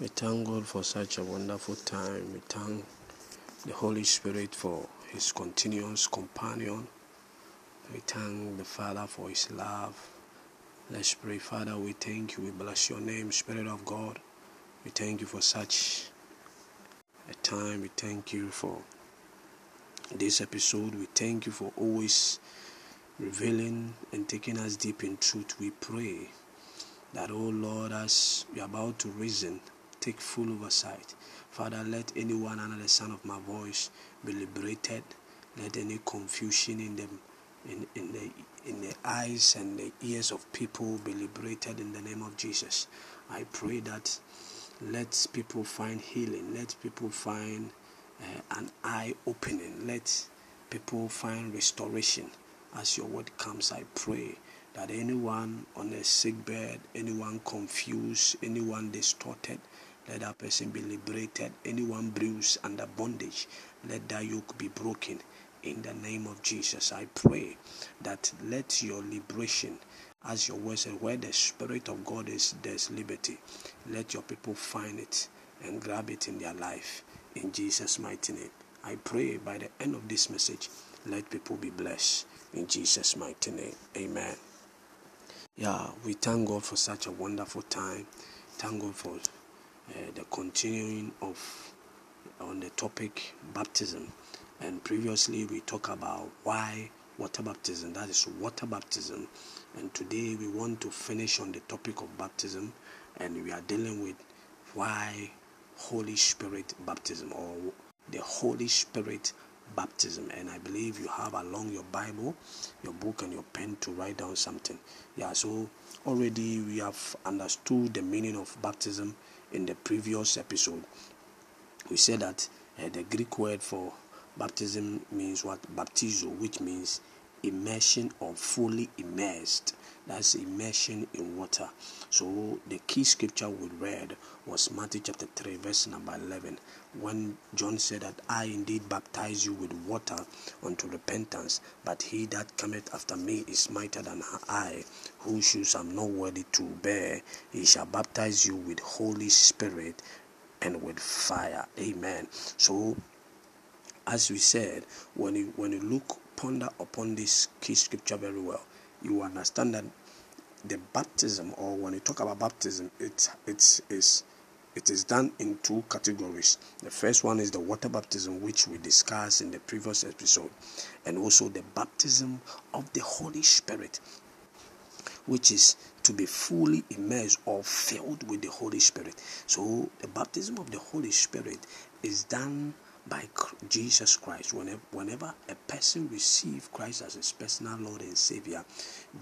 We thank God for such a wonderful time. We thank the Holy Spirit for His continuous companion. We thank the Father for His love. Let's pray, Father. We thank you. We bless your name, Spirit of God. We thank you for such a time. We thank you for this episode. We thank you for always revealing and taking us deep in truth. We pray that, oh Lord, as we are about to reason, take full oversight. Father, let anyone under the sound of my voice be liberated. Let any confusion in them in, in the in the eyes and the ears of people be liberated in the name of Jesus. I pray that let people find healing. Let people find uh, an eye opening. Let people find restoration as your word comes. I pray that anyone on a sick bed, anyone confused, anyone distorted, let that person be liberated. Anyone bruised under bondage, let that yoke be broken. In the name of Jesus, I pray that let your liberation, as your word said, where the Spirit of God is, there's liberty. Let your people find it and grab it in their life. In Jesus' mighty name. I pray by the end of this message, let people be blessed. In Jesus' mighty name. Amen. Yeah, we thank God for such a wonderful time. Thank God for uh, the continuing of on the topic baptism. And previously we talked about why water baptism. That is water baptism. And today we want to finish on the topic of baptism, and we are dealing with why Holy Spirit baptism or the Holy Spirit baptism. And I believe you have along your Bible, your book, and your pen to write down something. Yeah, so already we have understood the meaning of baptism in the previous episode. We said that uh, the Greek word for baptism means what? Baptizo, which means immersion or fully immersed. That's immersion in water. So the key scripture we read was Matthew chapter 3, verse number 11, when John said that I indeed baptize you with water unto repentance, but he that cometh after me is mightier than I, whose shoes I'm not worthy to bear. He shall baptize you with Holy Spirit and with fire. Amen. So as we said, when you when you look ponder upon this key scripture very well, you understand that the baptism, or when you talk about baptism, it's it's is it is done in two categories. The first one is the water baptism, which we discussed in the previous episode, and also the baptism of the Holy Spirit, which is to be fully immersed or filled with the Holy Spirit. So, the baptism of the Holy Spirit is done by Jesus Christ. Whenever, whenever a person receives Christ as his personal Lord and Savior,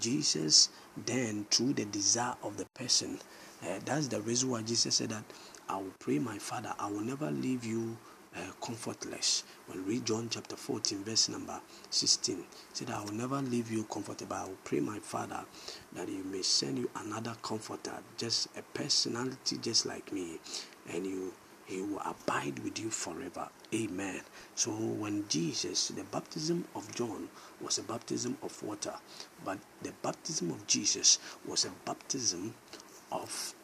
Jesus then, through the desire of the person, uh, that's the reason why Jesus said that I will pray my Father, I will never leave you uh, comfortless. When read John chapter 14, verse number 16, said, I will never leave you comfortable. I will pray my Father that He may send you another comforter, just a personality just like me, and you he will abide with you forever. Amen. So when Jesus, the baptism of John was a baptism of water, but the baptism of Jesus was a baptism of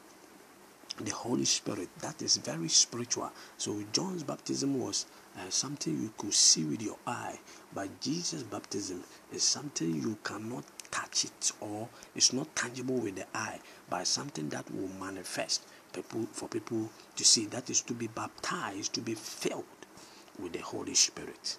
the Holy Spirit. That is very spiritual. So John's baptism was uh, something you could see with your eye, but Jesus' baptism is something you cannot touch it or it's not tangible with the eye, but something that will manifest people for people to see. That is to be baptized, to be filled with the Holy Spirit.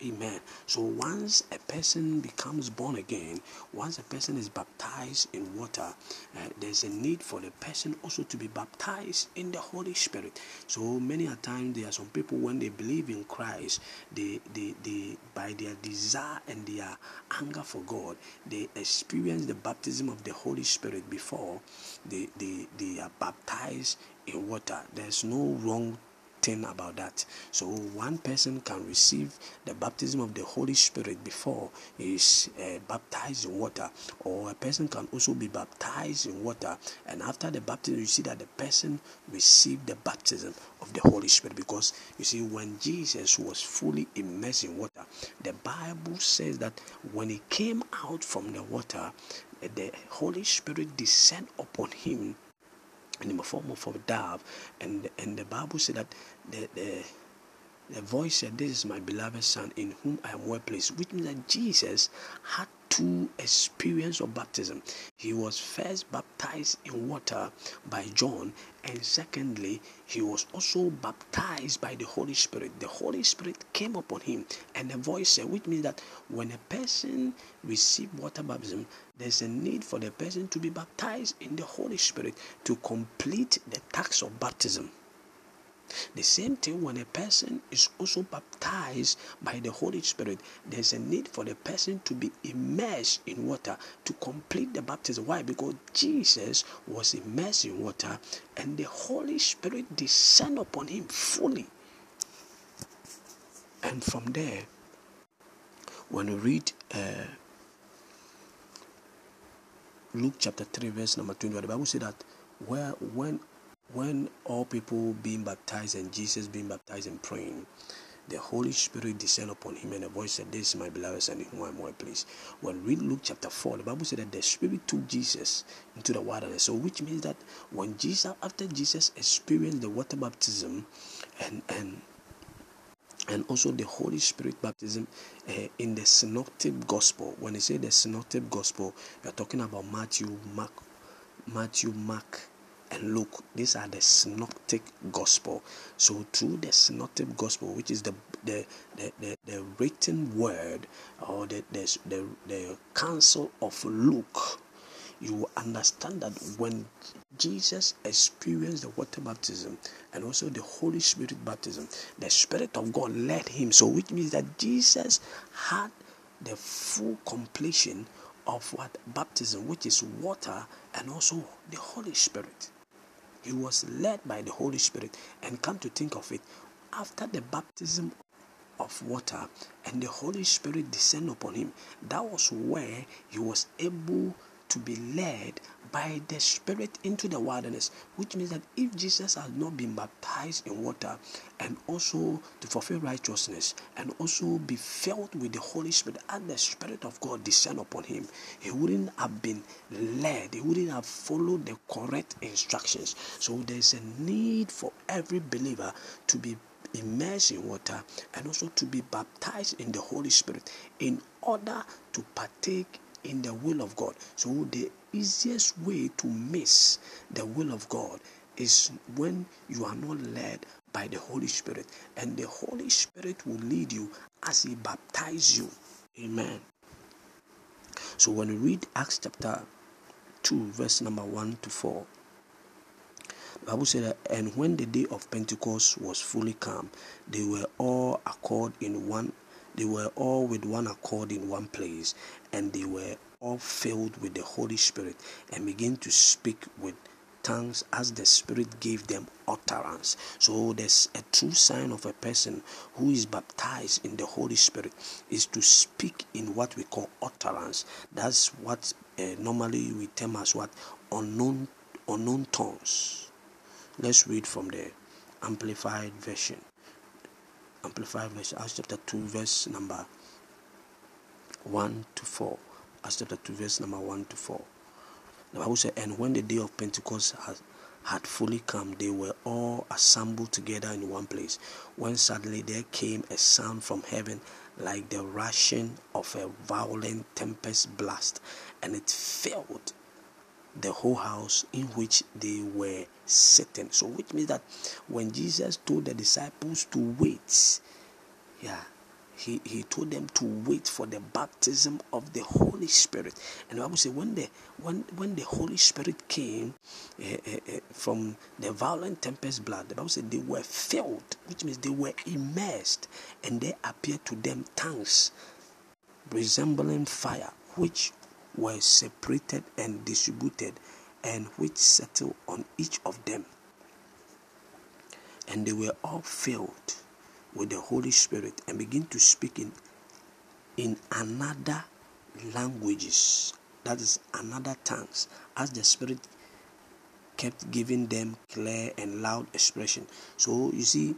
Amen. So once a person becomes born again, once a person is baptized in water, uh, there's a need for the person also to be baptized in the Holy Spirit. So many a time there are some people when they believe in Christ, they, they, they by their desire and their anger for God, they experience the baptism of the Holy Spirit before they, they, they are baptized in water. There's no wrong thing about that. So one person can receive the baptism of the Holy Spirit before is uh, baptized in water, or a person can also be baptized in water, and after the baptism, you see that the person received the baptism of the Holy Spirit. Because you see, when Jesus was fully immersed in water, the Bible says that when he came out from the water, the Holy Spirit descended upon him in the form of a dove, and and the Bible said that the the the voice said, This is my beloved Son in whom I am well pleased, which means that Jesus had two experience of baptism. He was first baptized in water by John, and secondly, he was also baptized by the Holy Spirit. The Holy Spirit came upon him, and a voice said, which means that when a person receives water baptism, there's a need for the person to be baptized in the Holy Spirit to complete the task of baptism. The same thing when a person is also baptized by the Holy Spirit, there's a need for the person to be immersed in water to complete the baptism. Why? Because Jesus was immersed in water and the Holy Spirit descended upon him fully. And from there, when we read uh, Luke chapter 3, verse number 20, the Bible says that where when when all people being baptized and Jesus being baptized and praying, the Holy Spirit descended upon him, and a voice said, This is my beloved Son, in whom I am well pleased. When we read Luke chapter 4, the Bible said that the Spirit took Jesus into the wilderness. So, which means that when Jesus, after Jesus experienced the water baptism and and and also the Holy Spirit baptism uh, in the synoptic gospel. When they say the synoptic gospel, we are talking about Matthew, Mark, Matthew, Mark, and Luke, These are the synoptic gospel. So through the synoptic gospel, which is the the the, the, the written word or the, the the the of Luke, you understand that when Jesus experienced the water baptism and also the Holy Spirit baptism, the Spirit of God led him. So which means that Jesus had the full completion of what baptism, which is water and also the Holy Spirit. He was led by the Holy Spirit. And come to think of it, after the baptism of water and the Holy Spirit descend upon him, that was where he was able to be led by the Spirit into the wilderness, which means that if Jesus had not been baptized in water and also to fulfill righteousness and also be filled with the Holy Spirit and the Spirit of God descend upon him, he wouldn't have been led, he wouldn't have followed the correct instructions. So there's a need for every believer to be immersed in water and also to be baptized in the Holy Spirit in order to partake in the will of God. So the easiest way to miss the will of God is when you are not led by the Holy Spirit, and the Holy Spirit will lead you as He baptizes you. Amen. So when we read Acts chapter 2, verse number 1 to 4, the Bible said and when the day of Pentecost was fully come, they were all accord in one they were all with one accord in one place, and they were all filled with the Holy Spirit and began to speak with tongues as the Spirit gave them utterance. So there's a true sign of a person who is baptized in the Holy Spirit is to speak in what we call utterance. That's what uh, normally we term as what unknown unknown tongues. Let's read from the Amplified Version. Amplified version, Acts chapter 2, verse number 1 to 4. Acts chapter 2, verse number 1 to 4. The Bible said, And when the day of Pentecost had, had fully come, they were all assembled together in one place. When suddenly there came a sound from heaven like the rushing of a violent tempest blast, and it filled the whole house in which they were sitting. So, which means that when Jesus told the disciples to wait, yeah, he, he told them to wait for the baptism of the Holy Spirit. And I would say when the when when the Holy Spirit came uh, uh, uh, from the violent tempest blood, the Bible said they were filled, which means they were immersed, and there appeared to them tongues resembling fire, which were separated and distributed, and which settled on each of them. And they were all filled with the Holy Spirit and begin to speak in, in another languages, that is another tongues, as the Spirit kept giving them clear and loud expression. So you see,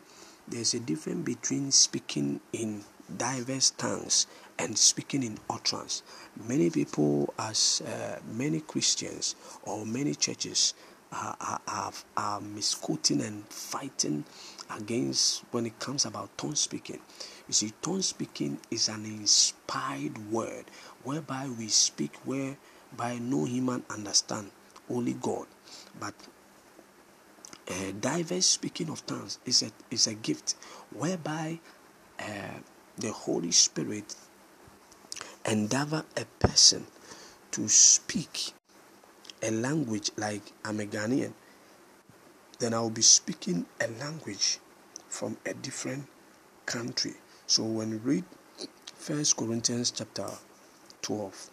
there's a difference between speaking in diverse tongues and speaking in utterance. Many people, as uh, many Christians or many churches, are, are, are, are misquoting and fighting against when it comes about tongue speaking. You see, tongue speaking is an inspired word whereby we speak whereby no human understand, only God. But uh, diverse speaking of tongues is a is a gift whereby uh, the Holy Spirit endeavor a person to speak a language like I'm a Ghanaian, then I will be speaking a language from a different country. So when you read First Corinthians chapter 12,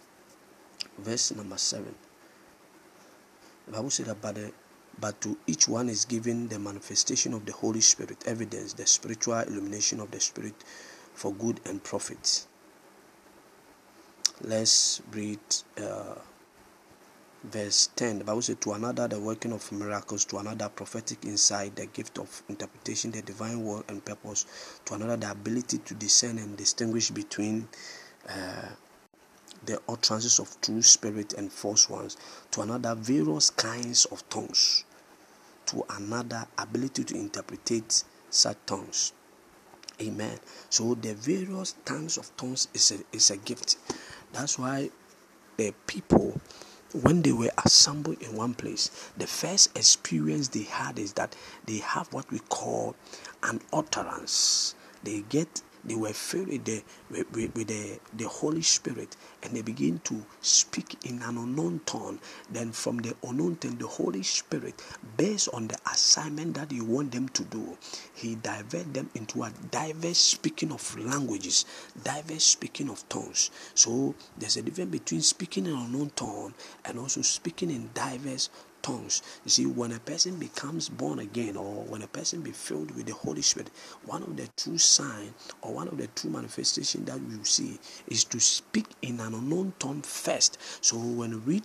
verse number 7, the Bible said that the, but to each one is given the manifestation of the Holy Spirit, evidence, the spiritual illumination of the Spirit for good and profit. Let's read uh, verse 10 the bible says to another the working of miracles to another prophetic insight the gift of interpretation the divine will and purpose to another the ability to discern and distinguish between uh, the utterances of true spirit and false ones to another various kinds of tongues to another ability to interpret such tongues. Amen. So the various tongues of tongues is a, is a gift. That's why the people when they were assembled in one place, the first experience they had is that they have what we call an utterance. They get they were filled with the with, with, the, the Holy Spirit and they begin to speak in an unknown tongue. Then from the unknown tongue, the Holy Spirit, based on the assignment that you want them to do, He divert them into a diverse speaking of languages, diverse speaking of tongues. So there's a difference between speaking in an unknown tongue and also speaking in diverse tongues. You see, when a person becomes born again or when a person be filled with the Holy Spirit, one of the true sign or one of the true manifestation that you see is to speak in an unknown tongue first. So when you read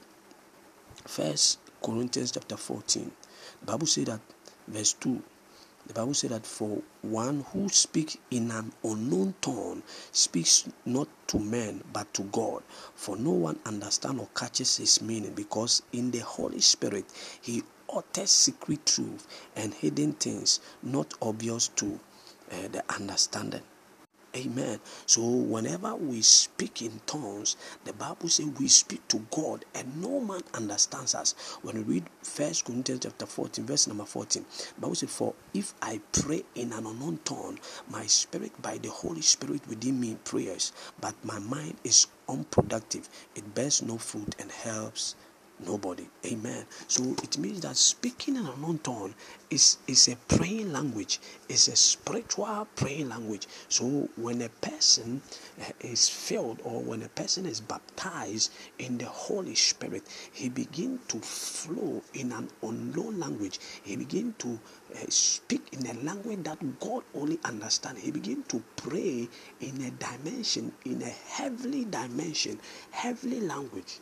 First Corinthians chapter 14, the Bible says that verse 2 the Bible said that for one who speaks in an unknown tongue speaks not to men but to God, for no one understands or catches his meaning, because in the Holy Spirit he utters secret truth and hidden things not obvious to uh, the understanding. Amen. So whenever we speak in tongues, the Bible says we speak to God and no man understands us. When we read First Corinthians chapter 14, verse number 14, the Bible says, For if I pray in an unknown tongue, my spirit by the Holy Spirit within me prayers, but my mind is unproductive, it bears no fruit and helps Nobody. Amen. So it means that speaking in an tongue is, is a praying language, is a spiritual praying language. So when a person uh, is filled or when a person is baptized in the Holy Spirit, he begins to flow in an unknown language. He begins to uh, speak in a language that God only understands. He begins to pray in a dimension, in a heavenly dimension, heavenly language.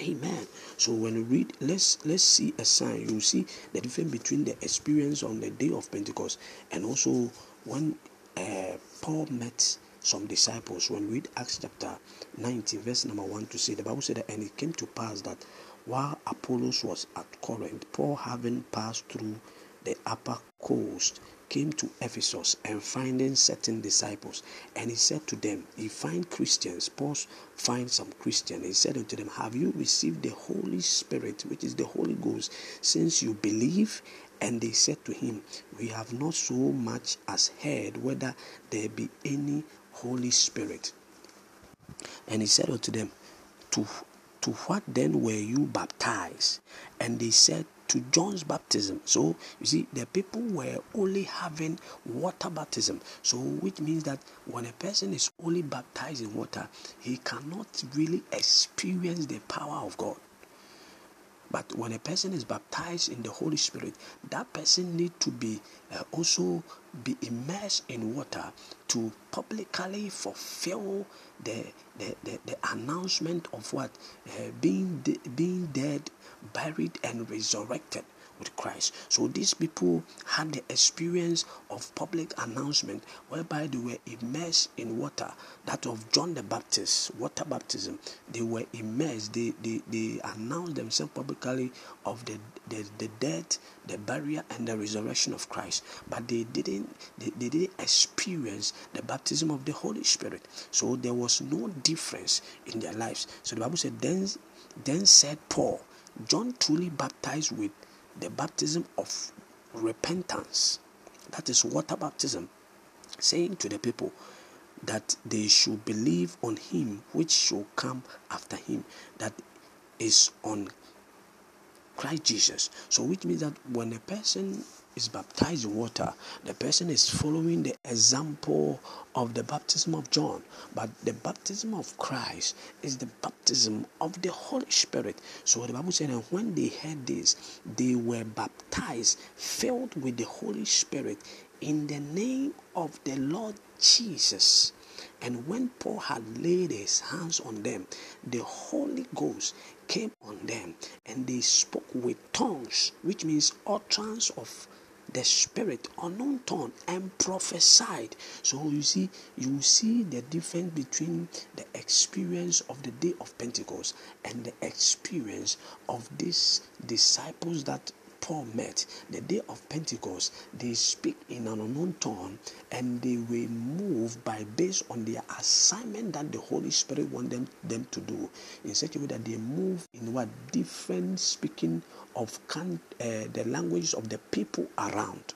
Amen. So when you read, let's let's see a sign. You see the difference between the experience on the day of Pentecost and also when uh, Paul met some disciples. When we read Acts chapter 19, verse number 1 to say, the Bible said that, and it came to pass that while Apollos was at Corinth, Paul having passed through the upper coast came to Ephesus and finding certain disciples, and he said to them, He find Christians. Paul find some Christians. He said unto them, Have you received the Holy Spirit, which is the Holy Ghost, since you believe? And they said to him, We have not so much as heard whether there be any Holy Spirit. And he said unto them, To to what then were you baptized? And they said, to John's baptism. So you see, the people were only having water baptism. So which means that when a person is only baptized in water, he cannot really experience the power of God. But when a person is baptized in the Holy Spirit, that person need to be uh, also be immersed in water to publicly fulfill the the, the, the announcement of what uh, being de- being dead buried and resurrected. With Christ. So these people had the experience of public announcement whereby they were immersed in water, that of John the Baptist, water baptism. They were immersed, they, they, they announced themselves publicly of the, the, the death, the burial, and the resurrection of Christ. But they didn't they, they didn't experience the baptism of the Holy Spirit. So there was no difference in their lives. So the Bible said, Then then said Paul, John truly baptized with the baptism of repentance. That is water baptism, saying to the people that they should believe on him which shall come after him, that is on Christ Jesus. So, which means that when a person is baptized in water, the person is following the example of the baptism of John. But the baptism of Christ is the baptism of the Holy Spirit. So the Bible said, and when they heard this, they were baptized, filled with the Holy Spirit in the name of the Lord Jesus. And when Paul had laid his hands on them, the Holy Ghost came on them and they spoke with tongues, which means utterance of the spirit unknown tongue and prophesied. So you see you see the difference between the experience of the day of pentecost and the experience of these disciples that Paul met, the day of Pentecost, they speak in an unknown tongue and they were moved by based on their assignment that the Holy Spirit want them, them to do. In such a way that they move in what? Different speaking of uh, the languages of the people around.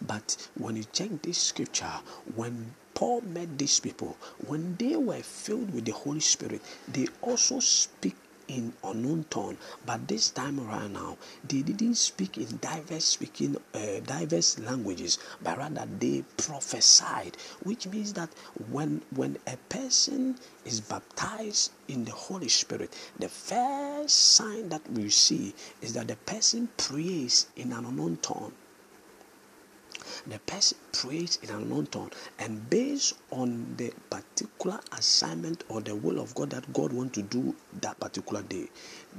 But when you check this scripture, when Paul met these people, when they were filled with the Holy Spirit, they also speak in unknown tongue but this time around now they didn't speak in diverse speaking uh, diverse languages but rather they prophesied which means that when when a person is baptized in the holy spirit the first sign that we see is that the person prays in an unknown tongue the person prays in an unknown tongue and based on the particular assignment or the will of god that god wants to do that particular day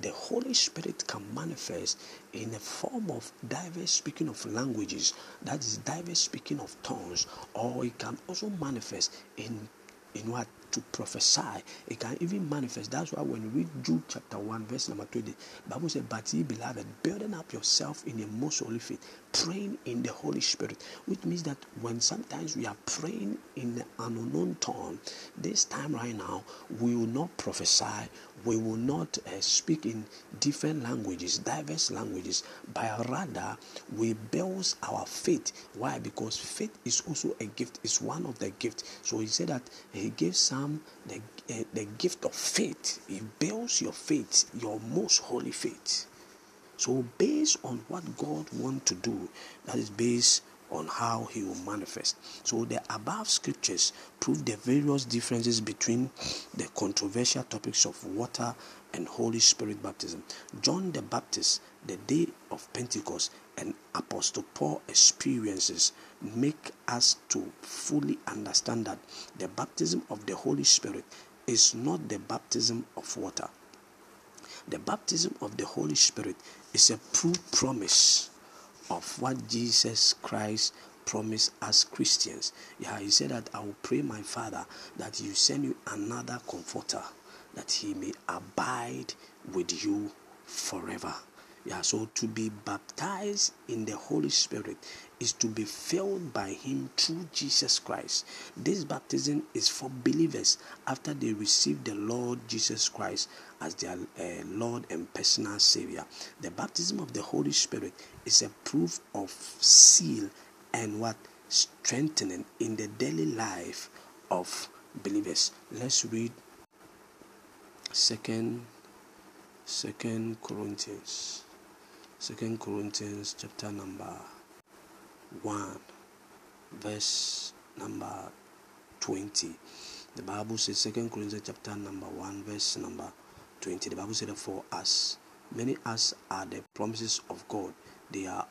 the holy spirit can manifest in a form of diverse speaking of languages that is diverse speaking of tongues or it can also manifest in in what to prophesy. It can even manifest. That's why when you read Jude chapter 1, verse number 20, Bible says, But ye beloved, building up yourself in a most holy faith, praying in the Holy Spirit. Which means that when sometimes we are praying in an unknown tongue, this time right now, we will not prophesy, we will not uh, speak in different languages, diverse languages, but rather we build our faith. Why? Because faith is also a gift, it's one of the gifts. So he said that he gives some the, uh, the gift of faith. He builds your faith, your most holy faith. So, based on what God wants to do, that is based on how he will manifest. So the above scriptures prove the various differences between the controversial topics of water and Holy Spirit baptism. John the Baptist, the day of Pentecost, and Apostle Paul experiences make us to fully understand that the baptism of the Holy Spirit is not the baptism of water. The baptism of the Holy Spirit is a true promise of what Jesus Christ promised as Christians. Yeah, he said that I will pray my Father that you send you another comforter that he may abide with you forever. Yeah, so to be baptized in the Holy Spirit is to be filled by Him through Jesus Christ. This baptism is for believers after they receive the Lord Jesus Christ as their uh, Lord and personal Savior. The baptism of the Holy Spirit is a proof of seal and what strengthening in the daily life of believers. Let's read second second Corinthians. Second Corinthians chapter number 1 verse number 20 the bible says second corinthians chapter number 1 verse number 20 the bible said for us many as are the promises of god they are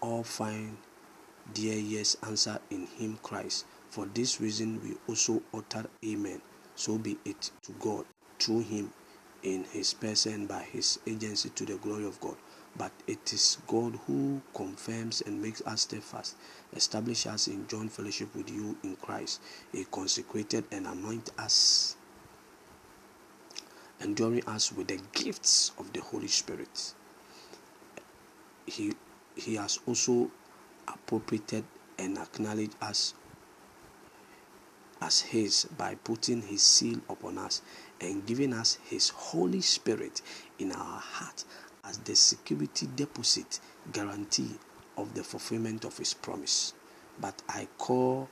all fine dear yes answer in him christ. For this reason we also utter amen. So be it to god through him in his person by his agency to the glory of god but it is God who confirms and makes us steadfast, establish us in joint fellowship with you in Christ. He consecrated and anointed us, enduring us with the gifts of the Holy Spirit. He, he has also appropriated and acknowledged us as His by putting His seal upon us and giving us His Holy Spirit in our heart as the security deposit guarantee of the fulfillment of His promise. But I call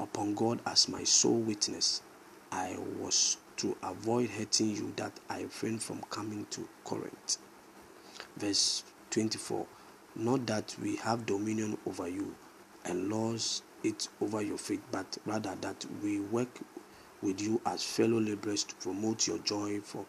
upon God as my sole witness. I was to avoid hurting you that I refrained from coming to Corinth. Verse 24 Not that we have dominion over you and laws it over your faith, but rather that we work with you as fellow laborers to promote your joy for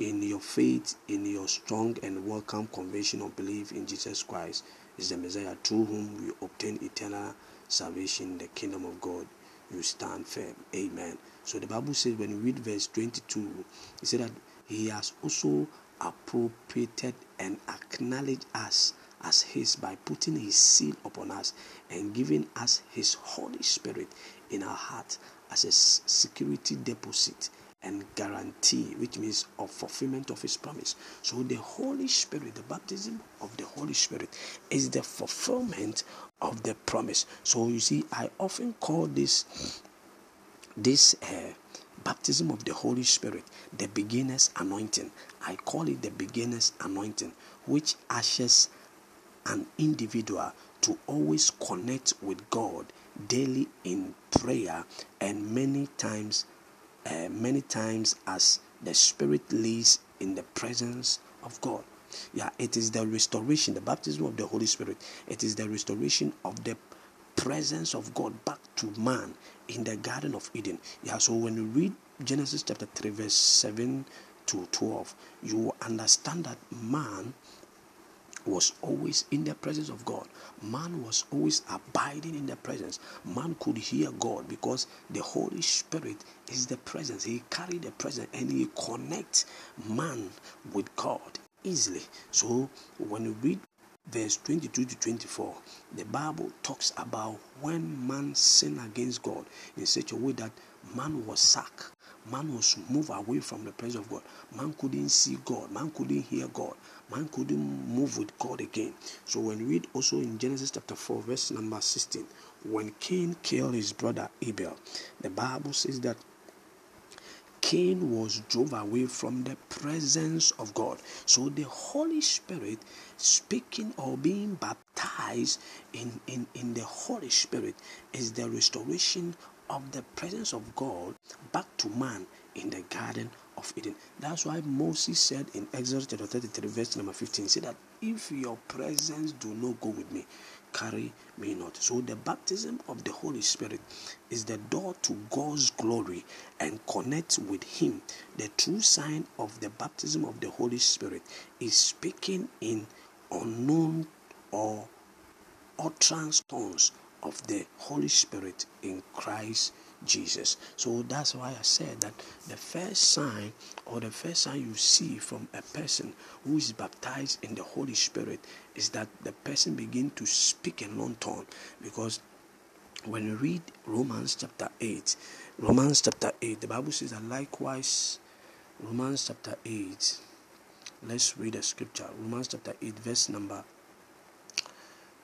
in your faith, in your strong and welcome conviction of belief in Jesus Christ is the Messiah, through whom we obtain eternal salvation, in the kingdom of God. You stand firm. Amen. So the Bible says when you read verse 22, it said that He has also appropriated and acknowledged us as His by putting His seal upon us and giving us His Holy Spirit in our heart as a security deposit and guarantee, which means of fulfillment of His promise. So the Holy Spirit, the baptism of the Holy Spirit, is the fulfillment of the promise. So you see, I often call this this uh, baptism of the Holy Spirit the beginner's anointing. I call it the beginner's anointing, which ushers an individual to always connect with God daily in prayer and many times uh, many times as the spirit leads in the presence of God. Yeah it is the restoration the baptism of the holy spirit. It is the restoration of the presence of God back to man in the garden of Eden. Yeah so when you read Genesis chapter 3 verse 7 to 12 you understand that man was always in the presence of God. Man was always abiding in the presence. Man could hear God because the Holy Spirit is the presence. He carried the presence and he connects man with God easily. So when you read verse 22 to 24, the Bible talks about when man sinned against God in such a way that man was sacked. Man was moved away from the presence of God. Man couldn't see God. Man couldn't hear God man couldn't move with God again. So when we read also in Genesis chapter 4, verse number 16, when Cain killed his brother Abel, the Bible says that Cain was drove away from the presence of God. So the Holy Spirit speaking or being baptized in, in, in the Holy Spirit is the restoration of the presence of God back to man in the Garden of Eden. That's why Moses said in Exodus chapter 33, verse number 15, he said that if your presence do not go with me, carry me not. So the baptism of the Holy Spirit is the door to God's glory and connect with Him. The true sign of the baptism of the Holy Spirit is speaking in unknown or utterance tones of the Holy Spirit in Christ Jesus. So that's why I said that the first sign or the first sign you see from a person who is baptized in the Holy Spirit is that the person begin to speak in non tongue because when you read Romans chapter 8, Romans chapter 8, the Bible says that likewise, Romans chapter 8, let's read the scripture. Romans chapter 8, verse number,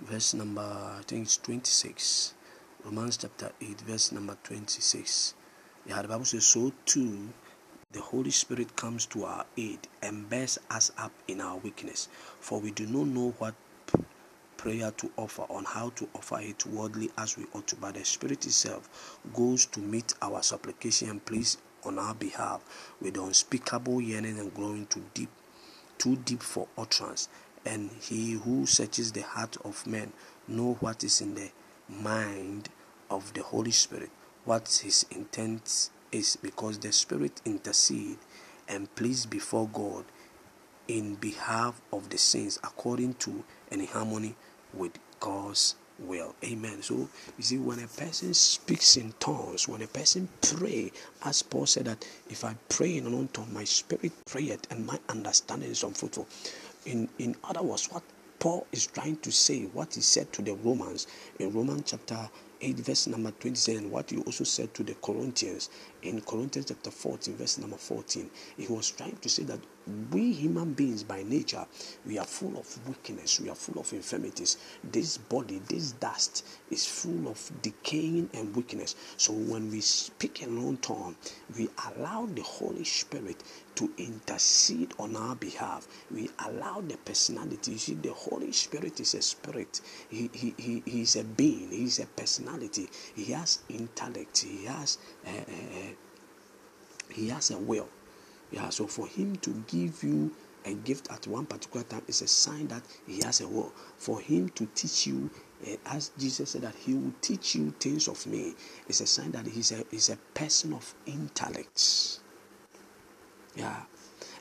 verse number, I think it's 26. Romans chapter 8, verse number 26. Yeah, the Bible says, So too the Holy Spirit comes to our aid and bears us up in our weakness. For we do not know what prayer to offer on how to offer it worldly as we ought to, but the Spirit itself goes to meet our supplication and please on our behalf with unspeakable yearning and growing too deep, too deep for utterance. And he who searches the heart of men know what is in the mind of the Holy Spirit, what his intent is, because the Spirit intercede and pleads before God in behalf of the saints according to and in harmony with God's will. Amen. So you see, when a person speaks in tongues, when a person pray, as Paul said that if I pray in an unknown tongue, my spirit prayeth and my understanding is unfruitful. In, in other words, what Paul is trying to say, what he said to the Romans in Romans chapter 8, verse number 27, what he also said to the Corinthians in Corinthians chapter 14, verse number 14. He was trying to say that we human beings by nature, we are full of weakness, we are full of infirmities. This body, this dust is full of decaying and weakness. So when we speak in long tongue, we allow the Holy Spirit to intercede on our behalf. We allow the personality. You see, the Holy Spirit is a spirit. He, he, he, he is a being. He is a personality. He has intellect. He has uh, uh, he has a will. Yeah, so for him to give you a gift at one particular time is a sign that he has a will. For him to teach you, uh, as Jesus said that he will teach you things of me, is a sign that he's a, he's a person of intellect. Yeah,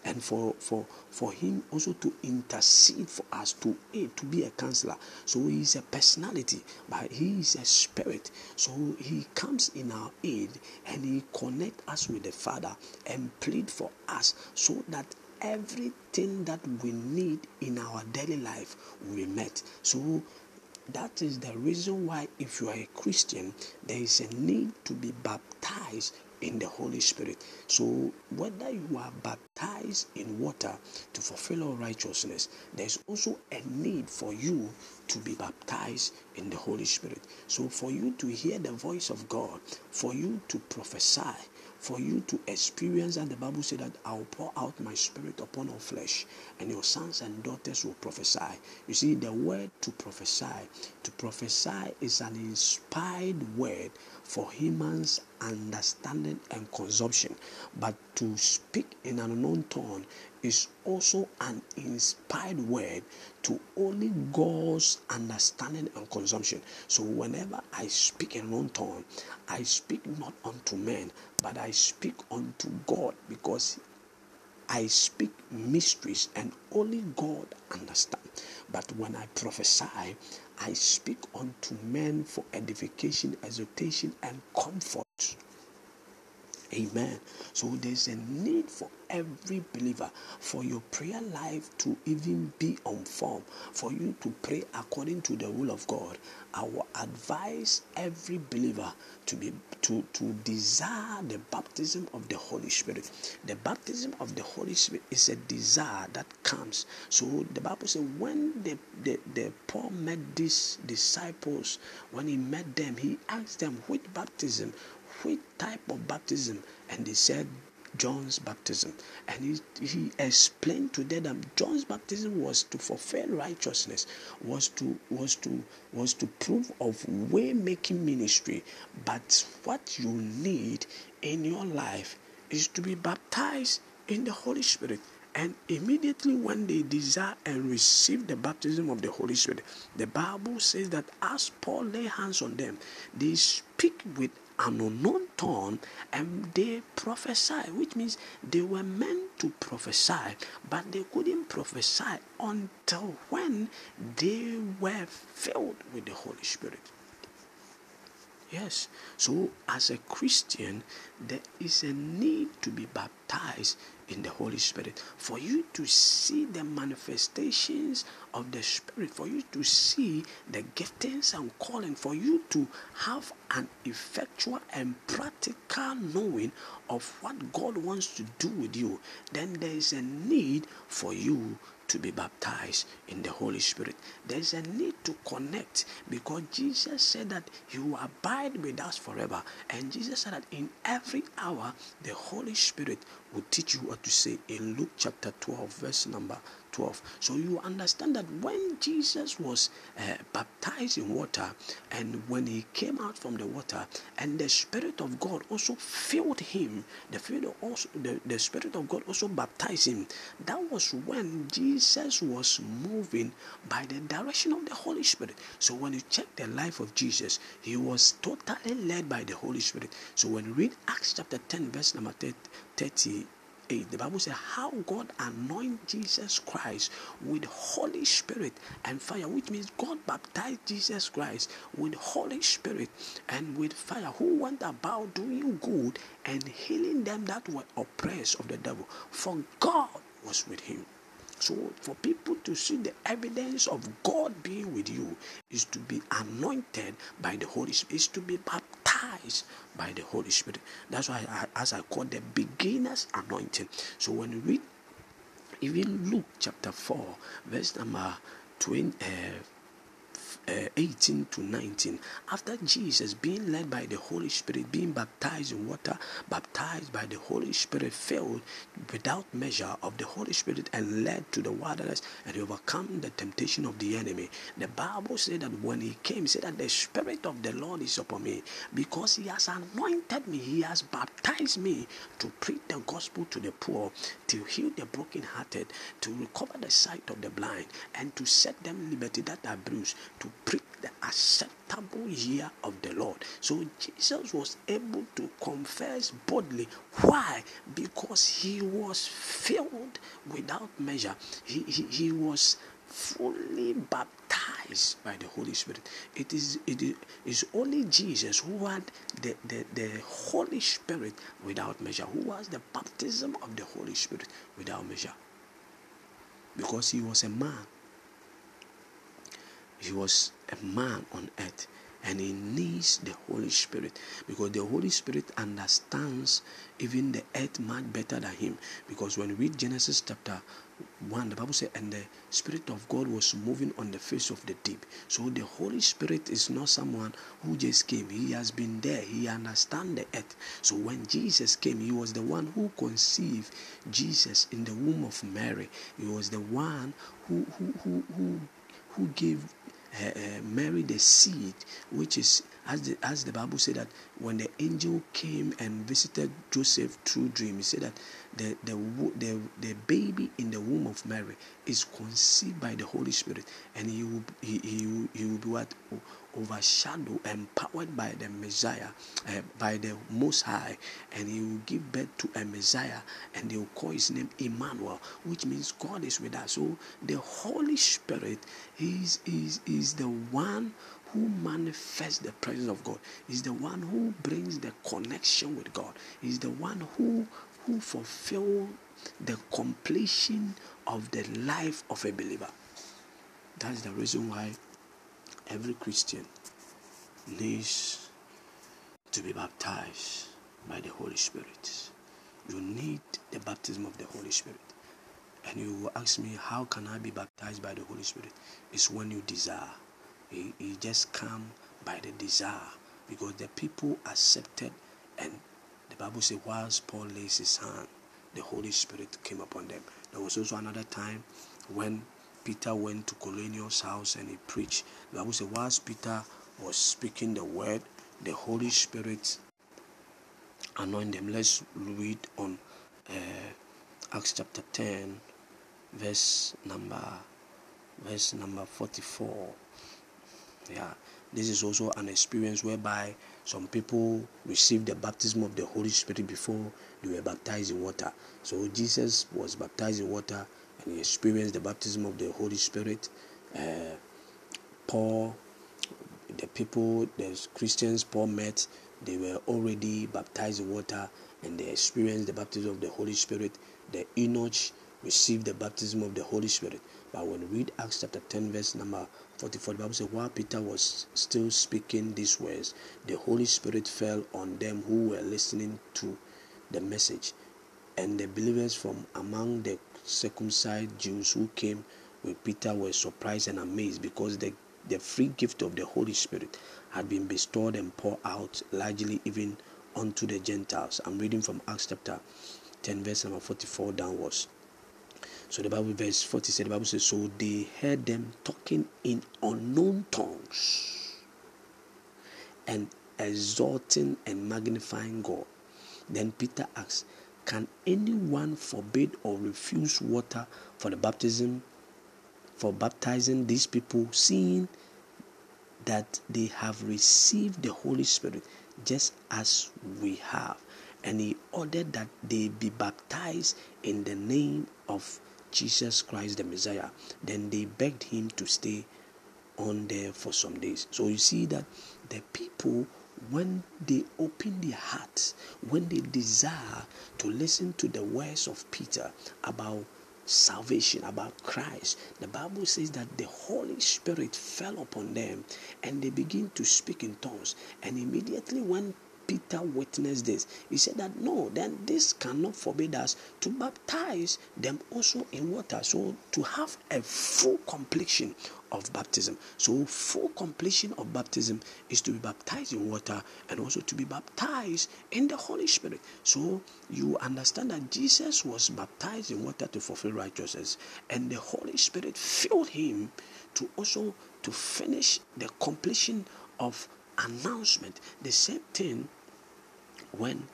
and for for for him also to intercede for us to aid to be a counselor. So he is a personality but he is a spirit. So he comes in our aid and he connect us with the father and plead for us so that everything that we need in our daily life be met. So that is the reason why if you are a christian there is a need to be baptized in the Holy Spirit. So, whether you are baptized in water to fulfill all righteousness, there's also a need for you to be baptized in the Holy Spirit. So, for you to hear the voice of God, for you to prophesy, for you to experience and the bible said that i'll pour out my spirit upon all flesh and your sons and daughters will prophesy you see the word to prophesy to prophesy is an inspired word for humans understanding and consumption but to speak in an unknown tongue is also an inspired word to only God's understanding and consumption. So whenever I speak in one tongue, I speak not unto men, but I speak unto God because I speak mysteries and only God understand. But when I prophesy, I speak unto men for edification, exhortation, and comfort. Amen. So there's a need for every believer for your prayer life to even be on form, for you to pray according to the will of God. I will advise every believer to be to, to desire the baptism of the Holy Spirit. The baptism of the Holy Spirit is a desire that comes. So the Bible says when the, the, the Paul met these disciples, when he met them, he asked them which baptism which type of baptism? And they said, John's baptism. And he, he explained to them that John's baptism was to fulfill righteousness, was to was to was to prove of way making ministry. But what you need in your life is to be baptized in the Holy Spirit. And immediately when they desire and receive the baptism of the Holy Spirit, the Bible says that as Paul lay hands on them, they speak with an unknown tongue and um, they prophesy, which means they were meant to prophesy, but they couldn't prophesy until when they were filled with the Holy Spirit. Yes. So, as a Christian, there is a need to be baptized in the Holy Spirit for you to see the manifestations of the Spirit, for you to see the giftings and calling, for you to have an effectual and practical knowing of what God wants to do with you. Then there is a need for you to be baptized in the Holy Spirit. There's a need to connect because Jesus said that will abide with us forever. And Jesus said that in every hour, the Holy Spirit will teach you what to say in Luke chapter 12, verse number 12. So you understand that when Jesus was uh, baptized in water and when he came out from the water and the Spirit of God also filled him, the, Spirit also, the, the Spirit of God also baptized him. That was when Jesus was moving by the direction of the Holy Spirit. So when you check the life of Jesus, he was totally led by the Holy Spirit. So when you read Acts chapter 10, verse number 30, 8, the Bible says how God anointed Jesus Christ with Holy Spirit and fire, which means God baptized Jesus Christ with Holy Spirit and with fire, who went about doing good and healing them that were oppressed of the devil. For God was with him. So, for people to see the evidence of God being with you, is to be anointed by the Holy Spirit, is to be baptized by the Holy Spirit. That's why, I, as I call the beginner's anointing. So, when you read even Luke chapter 4, verse number 20, uh, uh, 18 to 19 after jesus being led by the holy spirit being baptized in water baptized by the holy spirit filled without measure of the holy spirit and led to the wilderness and overcome the temptation of the enemy. The bible said that when he came he said that the spirit of the lord is upon me because he has anointed me he has baptized me to preach the gospel to the poor to heal the brokenhearted to recover the sight of the blind and to set them liberty that are bruised to preach the acceptable year of the Lord. So Jesus was able to confess boldly. Why? Because he was filled without measure. He, he, he was fully baptized by the Holy Spirit. It is it is only Jesus who had the, the, the Holy Spirit without measure, who has the baptism of the Holy Spirit without measure. Because he was a man he was a man on earth and he needs the Holy Spirit because the Holy Spirit understands even the earth much better than him. Because when we read Genesis chapter 1, the Bible says, and the Spirit of God was moving on the face of the deep. So the Holy Spirit is not someone who just came, he has been there, he understands the earth. So when Jesus came, he was the one who conceived Jesus in the womb of Mary, he was the one who, who, who, who, who gave uh, Mary the seed, which is as the, as the Bible said that when the angel came and visited Joseph through dream, he said that the, the, the, the baby in the womb of Mary is conceived by the Holy Spirit, and he will, he, he, will, he will be what? Overshadowed, empowered by the Messiah, uh, by the Most High, and he will give birth to a Messiah, and they will call his name Emmanuel, which means God is with us. So the Holy Spirit is, is, is the one who manifests the presence of God. Is the one who brings the connection with God. Is the one who who fulfill the completion of the life of a believer. That's the reason why every Christian needs to be baptized by the Holy Spirit. You need the baptism of the Holy Spirit. And you will ask me, how can I be baptized by the Holy Spirit? It's when you desire. It, just come by the desire because the people accepted and the Bible says, whilst Paul lays his hand, the Holy Spirit came upon them. There was also another time when Peter went to Cornelius' house and he preached. The Bible says, whilst Peter was speaking the word, the Holy Spirit anointed them. Let's read on uh, Acts chapter 10, verse number verse number 44. Yeah, this is also an experience whereby some people received the baptism of the Holy Spirit before they were baptized in water. So Jesus was baptized in water and he experienced the baptism of the Holy Spirit. Uh, Paul, the people, the Christians Paul met, they were already baptized in water and they experienced the baptism of the Holy Spirit. The eunuch received the baptism of the Holy Spirit. But when we read Acts chapter 10, verse number 44, the Bible says, while Peter was still speaking these words, the Holy Spirit fell on them who were listening to the message. And the believers from among the circumcised Jews who came with Peter were surprised and amazed because the, the free gift of the Holy Spirit had been bestowed and poured out largely even unto the Gentiles. I'm reading from Acts chapter 10, verse number 44 downwards. So the Bible, verse 40 said, the Bible says, So they heard them talking in unknown tongues and exalting and magnifying God. Then Peter asked, Can anyone forbid or refuse water for the baptism, for baptizing these people, seeing that they have received the Holy Spirit just as we have? And he ordered that they be baptized in the name of Jesus Christ the Messiah. Then they begged him to stay on there for some days. So you see that the people, when they open their hearts, when they desire to listen to the words of Peter about salvation, about Christ, the Bible says that the Holy Spirit fell upon them and they begin to speak in tongues. And immediately when Peter witnessed this. He said that no, then this cannot forbid us to baptize them also in water. So to have a full completion of baptism. So full completion of baptism is to be baptized in water and also to be baptized in the Holy Spirit. So you understand that Jesus was baptized in water to fulfill righteousness, and the Holy Spirit filled him to also to finish the completion of announcement. The same thing when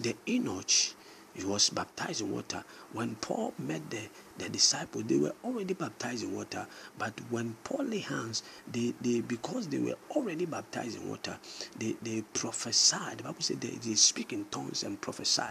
the eunuch was baptized in water. When Paul met the, the disciples, they were already baptized in water. But when Paul lay hands, they, they because they were already baptized in water, they, they prophesied. The Bible said they, they speak in tongues and prophesy.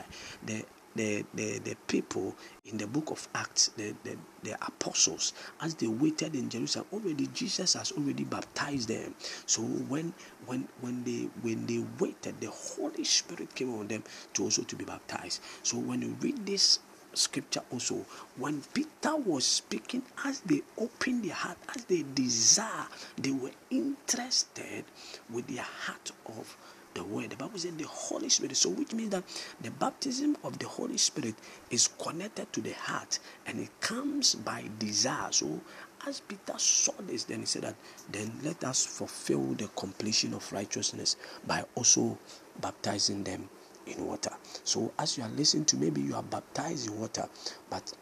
The the, the, the people in the book of Acts, the, the, the apostles, as they waited in Jerusalem, already Jesus has already baptized them. So when when when they when they waited, the Holy Spirit came on them to also to be baptized. So when you read this scripture also when peter was speaking as they opened their heart as they desire they were interested with their heart of the word. The Bible says the Holy Spirit. So, which means that the baptism of the Holy Spirit is connected to the heart and it comes by desire. So, as Peter saw this, then he said that then let us fulfill the completion of righteousness by also baptizing them in water. So, as you are listening to, maybe you are baptized in water, but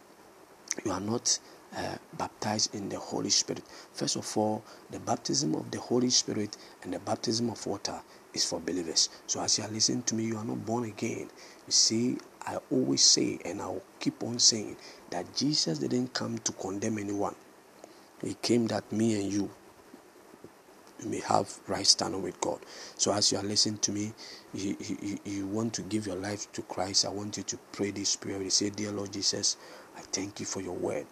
you are not uh, baptized in the Holy Spirit. First of all, the baptism of the Holy Spirit and the baptism of water is for believers. So as you are listening to me, you are not born again. You see, I always say, and I'll keep on saying, that Jesus didn't come to condemn anyone. He came that me and you, you may have right standing with God. So as you are listening to me, you, you, you want to give your life to Christ. I want you to pray this prayer. You say, Dear Lord Jesus, I thank you for your word.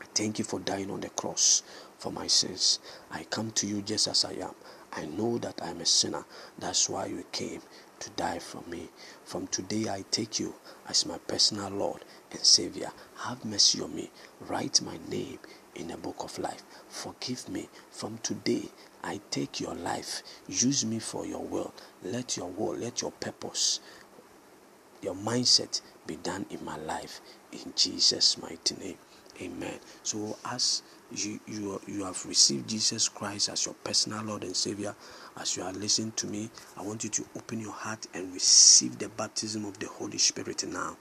I thank you for dying on the cross for my sins. I come to you just as I am. I know that I'm a sinner. That's why you came to die for me. From today, I take you as my personal Lord and Savior. Have mercy on me. Write my name in the book of life. Forgive me. From today, I take your life. Use me for your will. Let your will, let your purpose, your mindset be done in my life. In Jesus' mighty name. Amen. So, as you, you, you have received Jesus Christ as your personal Lord and Savior, as you are listening to me, I want you to open your heart and receive the baptism of the Holy Spirit now.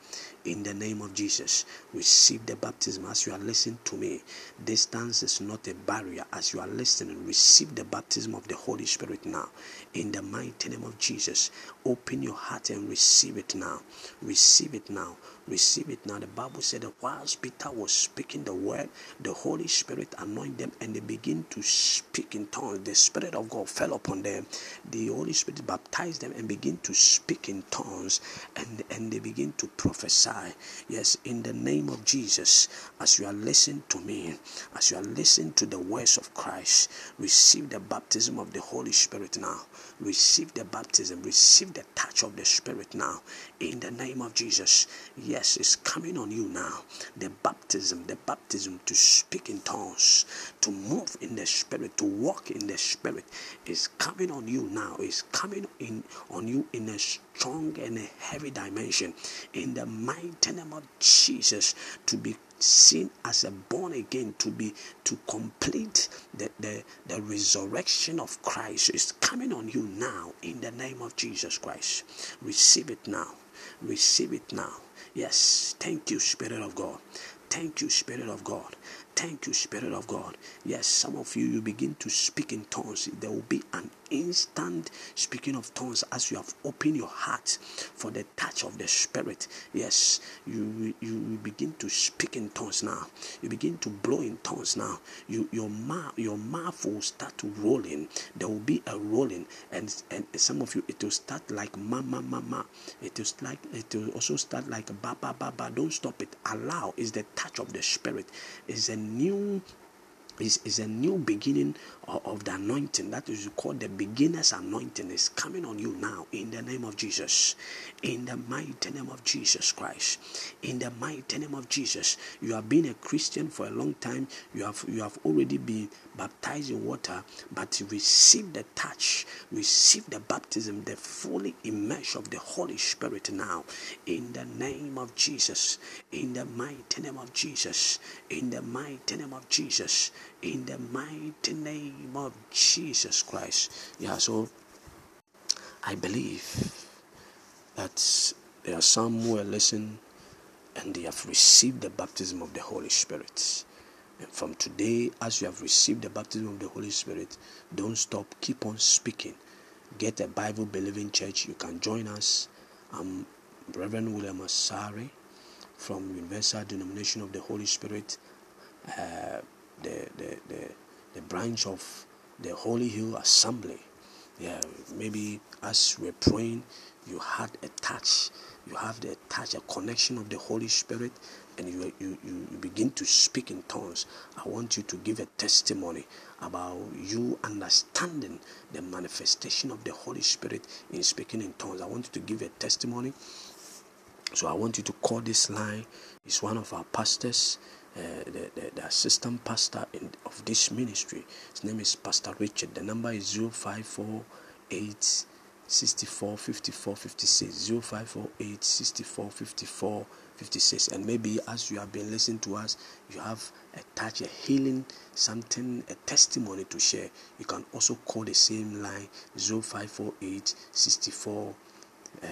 In the name of Jesus, receive the baptism as you are listening to me. Distance is not a barrier. As you are listening, receive the baptism of the Holy Spirit now. In the mighty name of Jesus, open your heart and receive it now. Receive it now receive it now. The Bible said that whilst Peter was speaking the word, the Holy Spirit anointed them and they begin to speak in tongues. The Spirit of God fell upon them. The Holy Spirit baptized them and begin to speak in tongues and, and they begin to prophesy. Yes, in the name of Jesus, as you are listening to me, as you are listening to the words of Christ, receive the baptism of the Holy Spirit now. Receive the baptism, receive the touch of the Spirit now. In the name of Jesus. Yes it's coming on you now. The baptism, the baptism to speak in tongues, to move in the spirit, to walk in the spirit is coming on you now. Is coming in on you in a strong and a heavy dimension. In the mighty name of Jesus, to be seen as a born again to be to complete the, the, the resurrection of Christ is coming on you now in the name of Jesus Christ. Receive it now. Receive it now. Yes, thank you, Spirit of God. Thank you, Spirit of God. Thank you, Spirit of God. Yes, some of you, you begin to speak in tongues. There will be an instant speaking of tongues as you have opened your heart for the touch of the Spirit. Yes, you you begin to speak in tongues now. You begin to blow in tongues now. You your mouth your mouth will start to rolling. There will be a rolling, and and some of you it will start like mama mama. It will like it will also start like baba baba. Don't stop it. Allow is the touch of the Spirit. Is a new is, is a new beginning of, of the anointing that is called the beginner's anointing is coming on you now in the name of Jesus. In the mighty name of Jesus Christ. In the mighty name of Jesus. You have been a Christian for a long time. You have you have already been baptized in water, but receive the touch, receive the baptism, the fully immersion of the Holy Spirit now. In the name of Jesus. In the mighty name of Jesus. In the mighty name of Jesus in the mighty name of Jesus Christ. Yeah, so I believe that there are some who are listening and they have received the baptism of the Holy Spirit. And from today, as you have received the baptism of the Holy Spirit, don't stop, keep on speaking. Get a Bible believing church. You can join us. I'm Reverend William Asare from Universal Denomination of the Holy Spirit. Uh, the, the, the, the branch of the Holy Hill Assembly. Yeah, maybe as we're praying, you had a touch, you have the touch, a connection of the Holy Spirit, and you, you, you begin to speak in tongues. I want you to give a testimony about you understanding the manifestation of the Holy Spirit in speaking in tongues. I want you to give a testimony. So I want you to call this line. It's one of our pastors. Uh, the, the, the, assistant pastor in, of this ministry. His name is Pastor Richard. The number is 0548 64 54 56. 0548 64 54 56. And maybe as you have been listening to us, you have a touch, a healing, something, a testimony to share. You can also call the same line 0548 64 uh,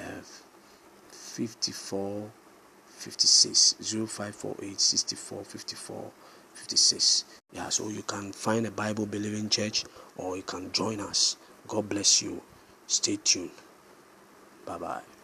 54 56 0548 64 54 56 yeah so you can find a bible believing church or you can join us. God bless you. Stay tuned. Bye bye